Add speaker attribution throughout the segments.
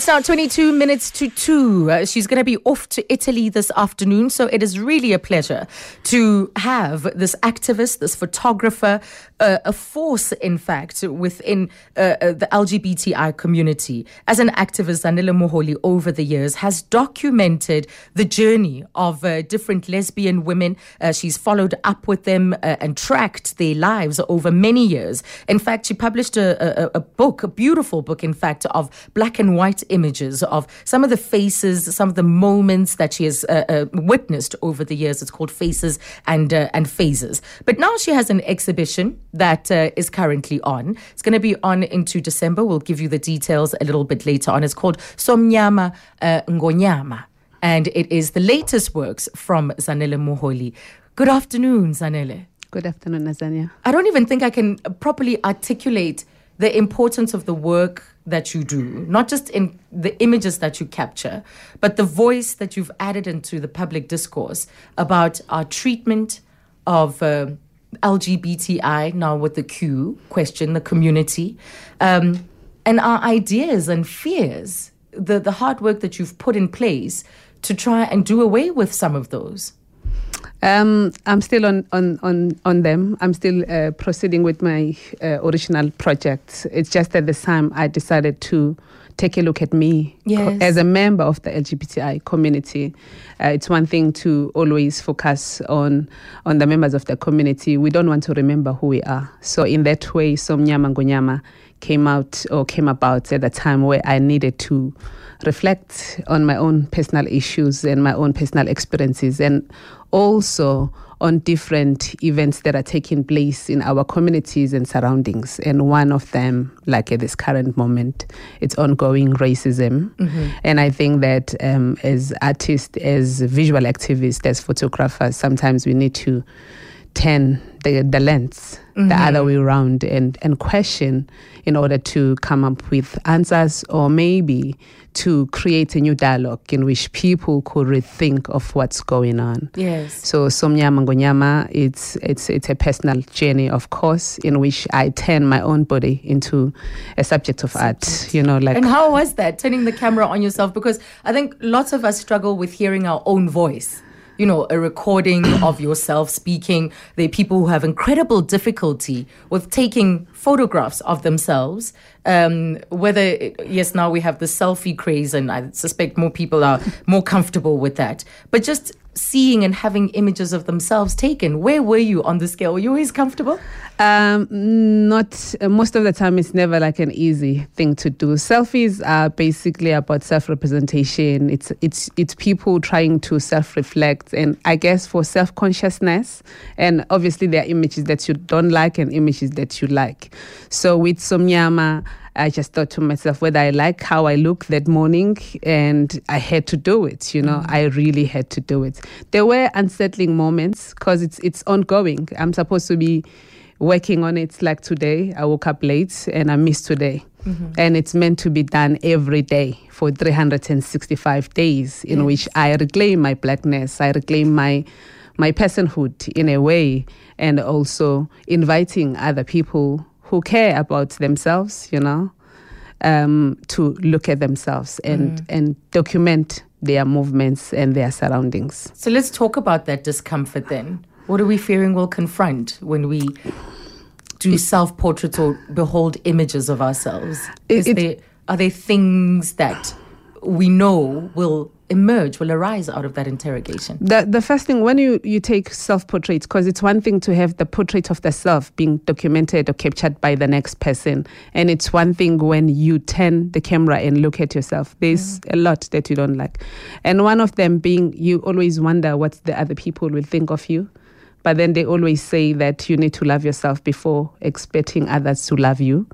Speaker 1: It's now 22 minutes to 2. Uh, she's going to be off to Italy this afternoon. So it is really a pleasure to have this activist, this photographer, uh, a force, in fact, within uh, uh the LGBTI community. As an activist, Zanele Muholi, over the years, has documented the journey of uh, different lesbian women. She's followed up with them and tracked their lives over many years. In fact, she published a, a, a book, a beautiful book, in fact, of black and white images of some of the faces, some of the moments that she has uh, uh, witnessed over the years. It's called Faces and uh, and Phases. But now she has an exhibition that uh, is currently on. It's going to be on into December. We'll give you the details a little bit later on. It's called Somnyama uh, Ngonyama. And it is the latest works from Zanele Muholi. Good afternoon, Zanele.
Speaker 2: Good afternoon, Nazania.
Speaker 1: I don't even think I can properly articulate the importance of the work that you do, not just in the images that you capture, but the voice that you've added into the public discourse about our treatment of uh, LGBTI, now with the Q question, the community, um, and our ideas and fears, the, the hard work that you've put in place to try and do away with some of those.
Speaker 2: Um, I'm still on, on, on, on them. I'm still uh, proceeding with my uh, original project. It's just at the time I decided to take a look at me
Speaker 1: yes.
Speaker 2: as a member of the LGBTI community. Uh, it's one thing to always focus on on the members of the community. We don't want to remember who we are. So in that way, Somnyama Ngonyama came out or came about at a time where I needed to reflect on my own personal issues and my own personal experiences and also on different events that are taking place in our communities and surroundings. And one of them, like at this current moment, it's ongoing racism. Mm-hmm. And I think that um, as artists, as visual activists, as photographers, sometimes we need to turn the, the lens mm-hmm. the other way around and, and question in order to come up with answers or maybe to create a new dialogue in which people could rethink of what's going on.
Speaker 1: Yes.
Speaker 2: So Somnyama Ngonyama, it's it's it's a personal journey, of course, in which I turn my own body into a subject of subject. art. You know, like
Speaker 1: And how was that, turning the camera on yourself? Because I think lots of us struggle with hearing our own voice you know, a recording of yourself speaking. There are people who have incredible difficulty with taking photographs of themselves. Um, whether, yes, now we have the selfie craze, and I suspect more people are more comfortable with that. But just seeing and having images of themselves taken, where were you on the scale? Were you always comfortable?
Speaker 2: Um, not uh, most of the time. It's never like an easy thing to do. Selfies are basically about self-representation. It's it's it's people trying to self-reflect, and I guess for self-consciousness. And obviously, there are images that you don't like and images that you like. So with Somnyama, I just thought to myself whether I like how I look that morning, and I had to do it. You know, mm I really had to do it. There were unsettling moments because it's it's ongoing. I'm supposed to be working on it like today. I woke up late and I missed today. Mm-hmm. And it's meant to be done every day for 365 days, in yes. which I reclaim my blackness, I reclaim my my personhood in a way, and also inviting other people who care about themselves, you know, um, to look at themselves and mm. and document their movements and their surroundings.
Speaker 1: So let's talk about that discomfort then. What are we fearing we'll confront when we do self portraits or behold images of ourselves? Is it, there, are there things that we know will emerge, will arise out of that interrogation?
Speaker 2: The the first thing when you, you take self portraits, because it's one thing to have the portrait of the self being documented or captured by the next person, and it's one thing when you turn the camera and look at yourself. There's mm. a lot that you don't like, and one of them being you always wonder what the other people will think of you. But then they always say that you need to love yourself before expecting others to love you.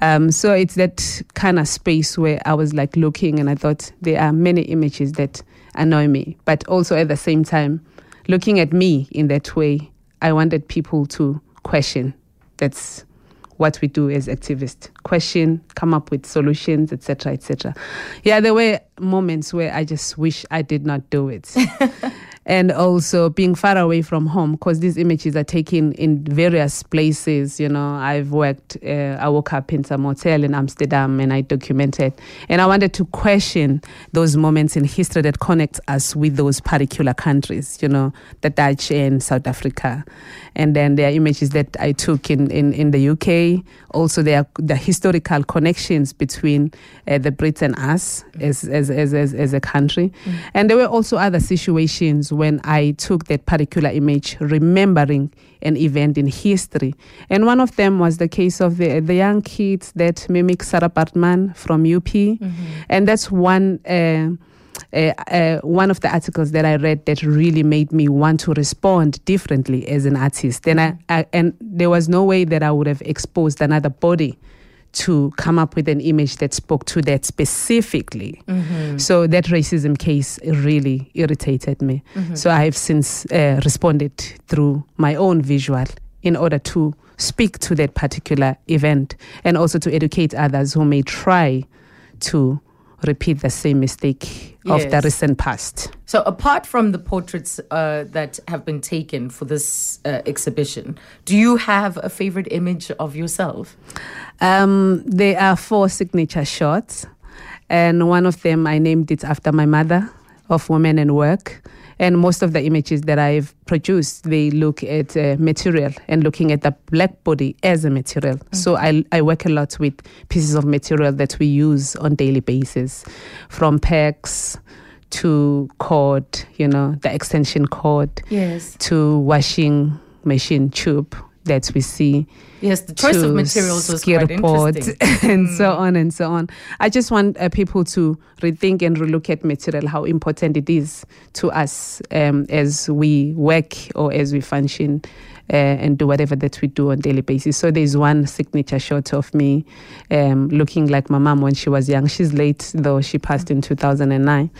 Speaker 2: Um, so it's that kind of space where I was like looking and I thought there are many images that annoy me. But also at the same time, looking at me in that way, I wanted people to question. That's what we do as activists question come up with solutions etc etc yeah there were moments where i just wish i did not do it and also being far away from home because these images are taken in various places. You know, I've worked, uh, I woke up in some hotel in Amsterdam and I documented. And I wanted to question those moments in history that connect us with those particular countries, you know, the Dutch and South Africa. And then there are images that I took in, in, in the UK. Also, there are the historical connections between uh, the Brits and us as, as, as, as, as a country. Mm. And there were also other situations when I took that particular image, remembering an event in history. And one of them was the case of the, the young kids that mimic Sarah Baartman from UP. Mm-hmm. And that's one. Uh, uh, uh, one of the articles that I read that really made me want to respond differently as an artist. And I, I, and there was no way that I would have exposed another body to come up with an image that spoke to that specifically. Mm-hmm. So that racism case really irritated me. Mm-hmm. So I have since uh, responded through my own visual in order to speak to that particular event and also to educate others who may try to repeat the same mistake yes. of the recent past.
Speaker 1: So, apart from the portraits uh, that have been taken for this uh, exhibition, do you have a favorite image of yourself?
Speaker 2: Um, there are four signature shots, and one of them I named it after my mother of Women and Work. And most of the images that I've produced, they look at uh, material and looking at the black body as a material. Mm-hmm. So I, I work a lot with pieces of material that we use on daily basis, from pegs to cord, you know, the extension cord,
Speaker 1: yes,
Speaker 2: to washing machine tube that we see.
Speaker 1: Yes, the choice of materials was quite interesting.
Speaker 2: and mm. so on and so on. I just want uh, people to rethink and relook at material, how important it is to us um, as we work or as we function uh, and do whatever that we do on daily basis. So there's one signature shot of me um, looking like my mom when she was young. She's late though; she passed in 2009,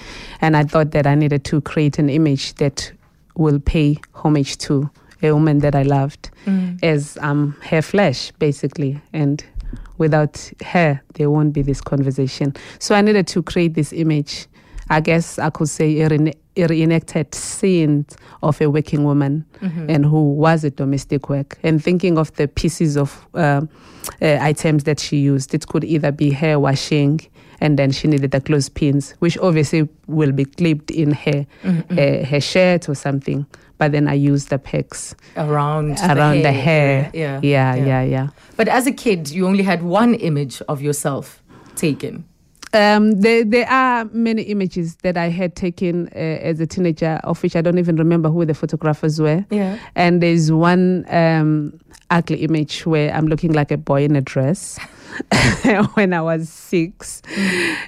Speaker 2: and I thought that I needed to create an image that will pay homage to a woman that I loved mm. as um, her flesh, basically. And without her, there won't be this conversation. So I needed to create this image. I guess I could say a, re- reenacted scene of a working woman mm-hmm. and who was a domestic work. And thinking of the pieces of uh, uh, items that she used, it could either be hair washing, and then she needed the clothespins, which obviously will be clipped in her mm-hmm. uh, her shirt or something but then I use the pegs
Speaker 1: around
Speaker 2: around
Speaker 1: the
Speaker 2: hair. The hair. Yeah. Yeah, yeah, yeah, yeah.
Speaker 1: But as a kid, you only had one image of yourself taken.
Speaker 2: Um, there, there are many images that I had taken uh, as a teenager, of which I don't even remember who the photographers were.
Speaker 1: Yeah.
Speaker 2: And there's one um, ugly image where I'm looking like a boy in a dress. when I was six.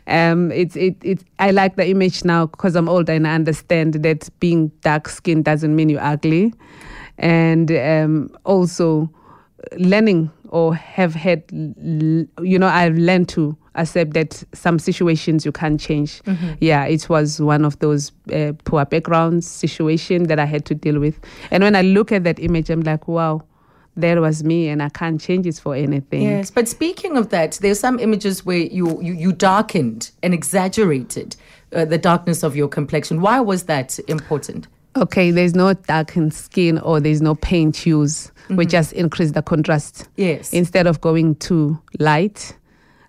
Speaker 2: Um, it's it, it I like the image now because I'm older and I understand that being dark skinned doesn't mean you're ugly, and um, also learning or have had you know I've learned to accept that some situations you can't change. Mm-hmm. Yeah, it was one of those uh, poor background situation that I had to deal with. And when I look at that image, I'm like, wow, there was me and I can't change it for anything.
Speaker 1: Yes, but speaking of that, there's some images where you you, you darkened and exaggerated uh, the darkness of your complexion. Why was that important?
Speaker 2: Okay, there's no darkened skin or there's no paint use. Mm-hmm. We just increase the contrast.
Speaker 1: Yes.
Speaker 2: Instead of going too light,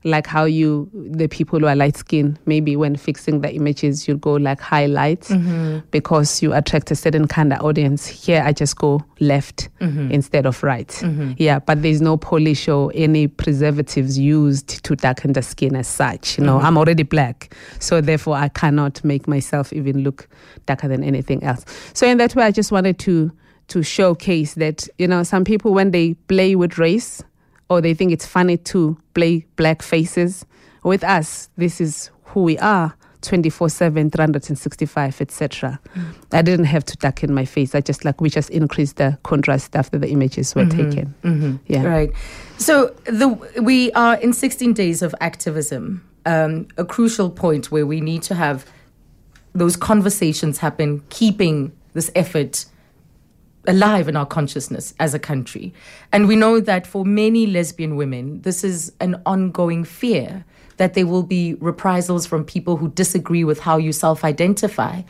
Speaker 2: like how you the people who are light skinned maybe when fixing the images you go like highlight mm-hmm. because you attract a certain kind of audience here i just go left mm-hmm. instead of right mm-hmm. yeah but there's no polish or any preservatives used to darken the skin as such you know mm-hmm. i'm already black so therefore i cannot make myself even look darker than anything else so in that way i just wanted to to showcase that you know some people when they play with race or they think it's funny to play black faces. With us, this is who we are 24 7, 365, etc. Mm. I didn't have to darken my face. I just like, we just increased the contrast after the images were mm-hmm. taken.
Speaker 1: Mm-hmm. Yeah. Right. So the, we are in 16 days of activism, um, a crucial point where we need to have those conversations happen, keeping this effort alive in our consciousness as a country. And we know that for many lesbian women, this is an ongoing fear that there will be reprisals from people who disagree with how you self identify.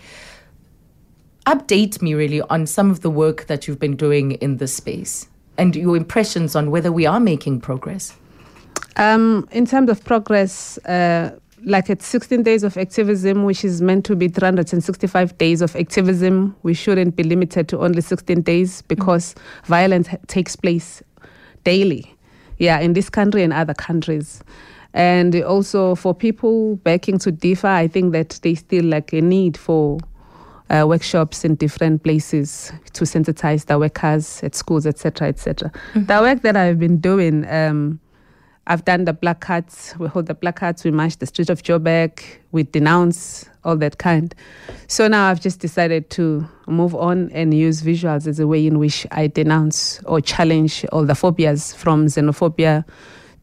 Speaker 1: update me really on some of the work that you've been doing in this space and your impressions on whether we are making progress.
Speaker 2: Um, in terms of progress, uh, like at 16 days of activism, which is meant to be 365 days of activism. We shouldn't be limited to only 16 days because mm-hmm. violence takes place daily, yeah, in this country and other countries. And also for people backing to differ, I think that they still like a need for uh, workshops in different places to sensitize the workers at schools, etc., etc. Mm-hmm. The work that I've been doing. Um, I've done the black cards. We hold the black cards. We march the street of Joburg. We denounce all that kind. So now I've just decided to move on and use visuals as a way in which I denounce or challenge all the phobias from xenophobia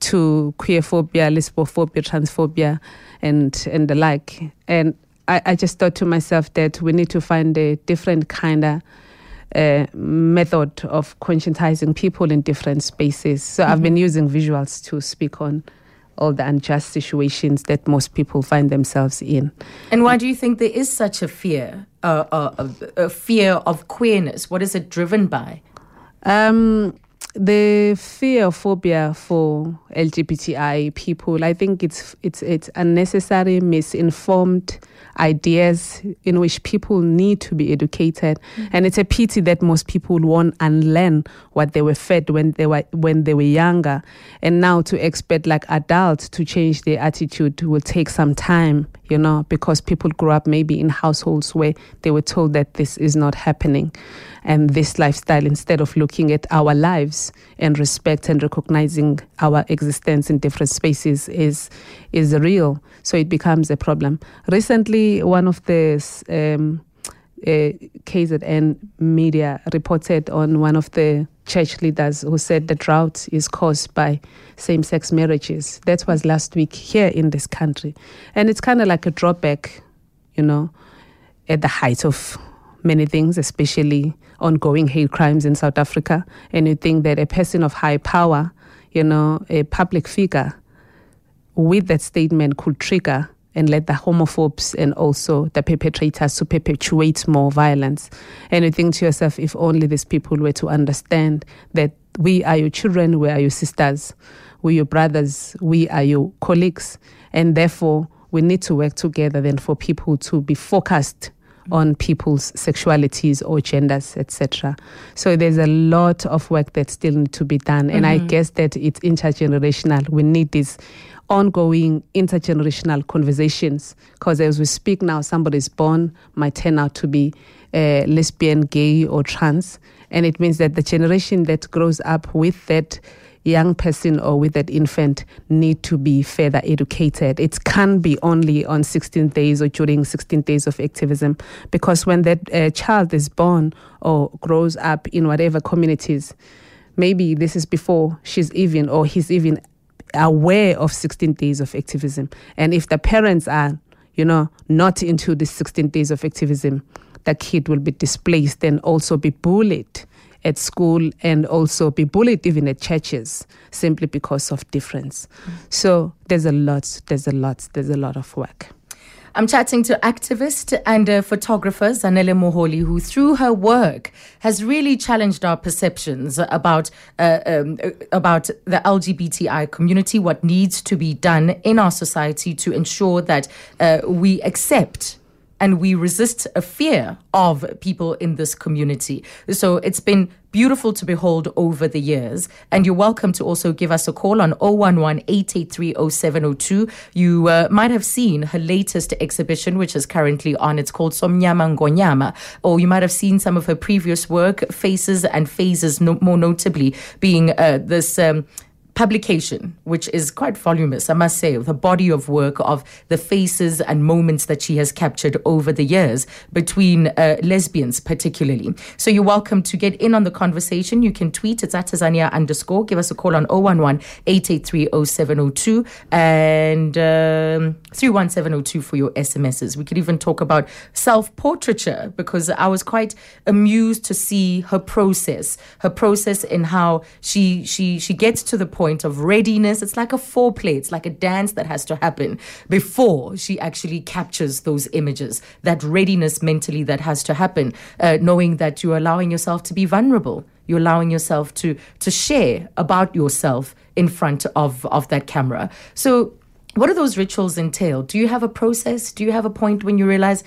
Speaker 2: to queerphobia, lesbophobia, transphobia, and and the like. And I, I just thought to myself that we need to find a different kind of uh, method of conscientizing people in different spaces. So mm-hmm. I've been using visuals to speak on all the unjust situations that most people find themselves in.
Speaker 1: And why do you think there is such a fear, uh, uh, a fear of queerness? What is it driven by?
Speaker 2: Um, the fear phobia for LGBTI people, I think it's it's it's unnecessary, misinformed ideas in which people need to be educated. Mm-hmm. And it's a pity that most people won't unlearn what they were fed when they were when they were younger. And now to expect like adults to change their attitude will take some time, you know, because people grew up maybe in households where they were told that this is not happening. And this lifestyle instead of looking at our lives and respect and recognizing our existence in different spaces is is real. So it becomes a problem. Recently one of the um, uh, KZN media reported on one of the church leaders who said the drought is caused by same sex marriages. That was last week here in this country. And it's kind of like a drawback, you know, at the height of many things, especially ongoing hate crimes in South Africa. And you think that a person of high power, you know, a public figure, with that statement could trigger and let the homophobes and also the perpetrators to perpetuate more violence. And you think to yourself, if only these people were to understand that we are your children, we are your sisters, we are your brothers, we are your colleagues, and therefore we need to work together then for people to be focused on people's sexualities or genders, etc. So there's a lot of work that still need to be done, and mm-hmm. I guess that it's intergenerational. We need this ongoing intergenerational conversations because as we speak now, somebody is born might turn out to be uh, lesbian, gay, or trans, and it means that the generation that grows up with that young person or with that infant need to be further educated. It can't be only on 16 days or during 16 days of activism because when that uh, child is born or grows up in whatever communities, maybe this is before she's even or he's even aware of 16 days of activism. And if the parents are, you know, not into the 16 days of activism, the kid will be displaced and also be bullied at school and also be bullied even at churches simply because of difference. Mm-hmm. So there's a lot, there's a lot, there's a lot of work.
Speaker 1: I'm chatting to activist and uh, photographer Zanele Muholi, who through her work has really challenged our perceptions about uh, um, about the LGBTI community, what needs to be done in our society to ensure that uh, we accept and we resist a fear of people in this community. So it's been beautiful to behold over the years. And you're welcome to also give us a call on 011-883-0702. You uh, might have seen her latest exhibition, which is currently on. It's called Somnyama Ngonyama. Or you might have seen some of her previous work, Faces and Phases, no, more notably being uh, this. Um, publication, which is quite voluminous, I must say, a body of work of the faces and moments that she has captured over the years between uh, lesbians, particularly. So you're welcome to get in on the conversation. You can tweet, it's at Tanzania underscore. Give us a call on 011 883 0702 and um, 31702 for your SMSs. We could even talk about self portraiture because I was quite amused to see her process, her process in how she, she, she gets to the point point of readiness. It's like a foreplay, it's like a dance that has to happen before she actually captures those images. That readiness mentally that has to happen, uh, knowing that you're allowing yourself to be vulnerable. You're allowing yourself to to share about yourself in front of, of that camera. So what do those rituals entail? Do you have a process? Do you have a point when you realize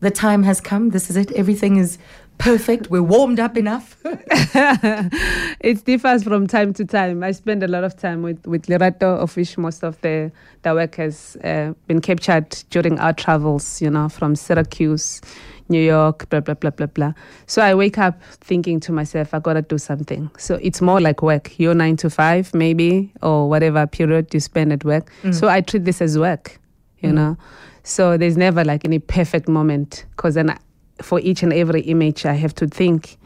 Speaker 1: the time has come? This is it. Everything is perfect. We're warmed up enough.
Speaker 2: it differs from time to time. I spend a lot of time with, with Lerato, of which most of the, the work has uh, been captured during our travels, you know, from Syracuse New York, blah, blah, blah, blah, blah. So I wake up thinking to myself, I gotta do something. So it's more like work. You're nine to five, maybe, or whatever period you spend at work. Mm. So I treat this as work, you mm. know. So there's never like any perfect moment because then I, for each and every image, I have to think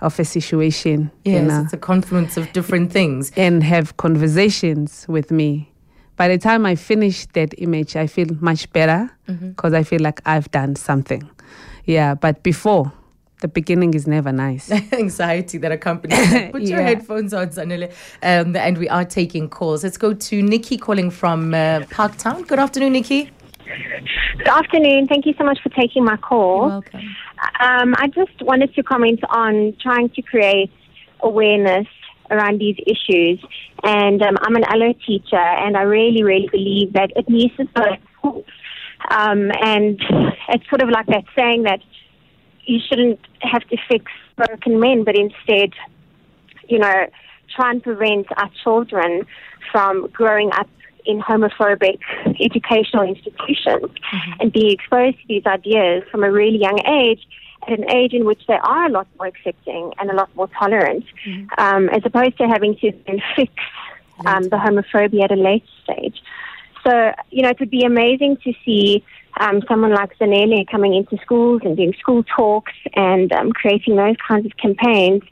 Speaker 2: of a situation.
Speaker 1: Yes, you know, it's a confluence of different things.
Speaker 2: And have conversations with me. By the time I finish that image, I feel much better because mm-hmm. I feel like I've done something. Yeah, but before, the beginning is never nice.
Speaker 1: Anxiety that accompanies. Put yeah. your headphones on, Zanele. Um, and we are taking calls. Let's go to Nikki calling from uh, Parktown. Good afternoon, Nikki.
Speaker 3: Good afternoon. Thank you so much for taking my call.
Speaker 1: You're welcome.
Speaker 3: Um, I just wanted to comment on trying to create awareness around these issues. And um, I'm an LO teacher, and I really, really believe that it needs to start um, and it's sort of like that saying that you shouldn't have to fix broken men, but instead, you know, try and prevent our children from growing up in homophobic educational institutions mm-hmm. and being exposed to these ideas from a really young age at an age in which they are a lot more accepting and a lot more tolerant, mm-hmm. um, as opposed to having to fix um, the homophobia at a late stage. So, you know, it would be amazing to see um, someone like Zanele coming into schools and doing school talks and um, creating those kinds of campaigns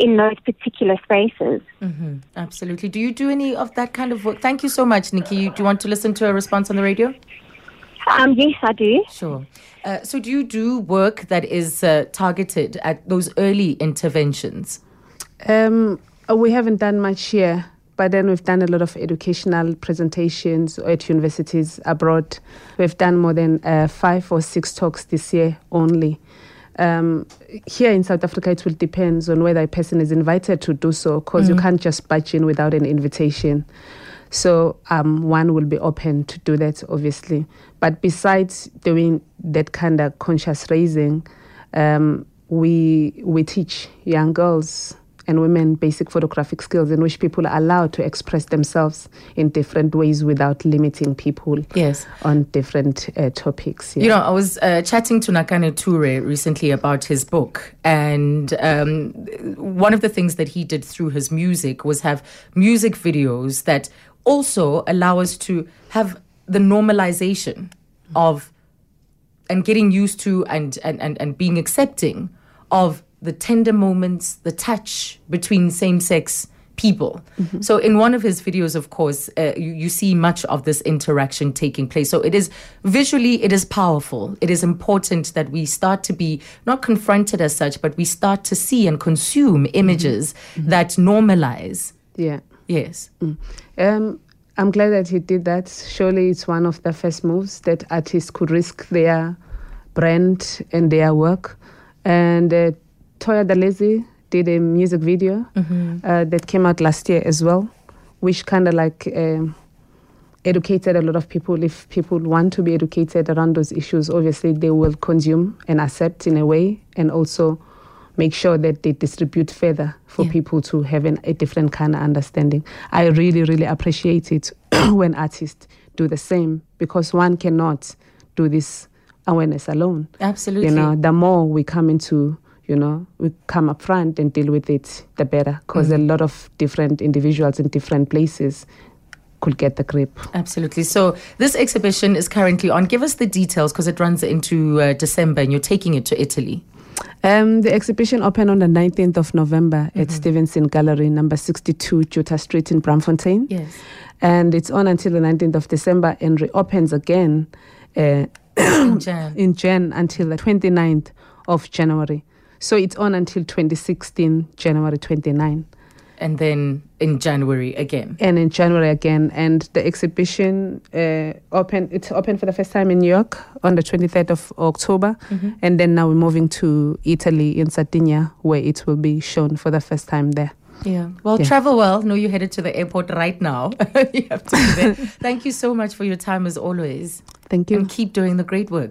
Speaker 3: in those particular spaces.
Speaker 1: Mm-hmm. Absolutely. Do you do any of that kind of work? Thank you so much, Nikki. Do you want to listen to a response on the radio?
Speaker 3: Um, yes, I do.
Speaker 1: Sure. Uh, so, do you do work that is uh, targeted at those early interventions?
Speaker 2: Um, we haven't done much here. But then we've done a lot of educational presentations at universities abroad. We've done more than uh, five or six talks this year only. Um, here in South Africa, it will depend on whether a person is invited to do so, because mm you can't just budge in without an invitation. So um, one will be open to do that, obviously. But besides doing that kind of conscious raising, um, we we teach young girls and women basic photographic skills in which people are allowed to express themselves in different ways without limiting people
Speaker 1: yes.
Speaker 2: on different uh, topics.
Speaker 1: Yeah. You know, I was uh, chatting to Nakhane Touré recently about his book, and um, one of the things that he did through his music was have music videos that also allow us to have the normalization of and getting used to and, and, and, and being accepting of the tender moments, the touch between same sex people. Mm-hmm. So in one of his videos, of course, uh, you, you, see much of this interaction taking place. So it is visually, it is powerful. It is important that we start to be not confronted as such, but we start to see and consume images mm-hmm. that normalize.
Speaker 2: Yeah.
Speaker 1: Yes.
Speaker 2: Mm. Um, I'm glad that he did that. Surely it's one of the first moves that artists could risk their brand and their work. And uh, Toya Delazy did a music video mm-hmm. uh, that came out last year as well, which kind of like uh, educated a lot of people. If people want to be educated around those issues, obviously they will consume and accept in a way, and also make sure that they distribute further for yeah. people to have an, a different kind of understanding. I really, really appreciate it when artists do the same because one cannot do this awareness alone.
Speaker 1: Absolutely.
Speaker 2: You know, the more we come into you know, we come up front and deal with it, the better. Because mm. a lot of different individuals in different places could get the grip.
Speaker 1: Absolutely. So this exhibition is currently on. Give us the details because it runs into uh, December and you're taking it to Italy.
Speaker 2: Um, the exhibition opened on the 19th of November mm-hmm. at Stevenson Gallery, number 62, Juta Street in Braamfontein.
Speaker 1: Yes.
Speaker 2: And it's on until the 19th of December and reopens again uh,
Speaker 1: in, Jan.
Speaker 2: in Jan until the 29th of January. So it's on until 2016, January 29.
Speaker 1: and then in January again.
Speaker 2: and in January again. And the exhibition uh, open it's open for the first time in New York on the 23rd of October, and then now we're moving to Italy in Sardinia, where it will be shown for the first time there.
Speaker 1: Yeah. Well,
Speaker 2: Yeah.
Speaker 1: travel well. No, you're headed to the airport right now. you have to be there. Thank you so much for your time as always.
Speaker 2: Thank you.
Speaker 1: And keep doing the great work.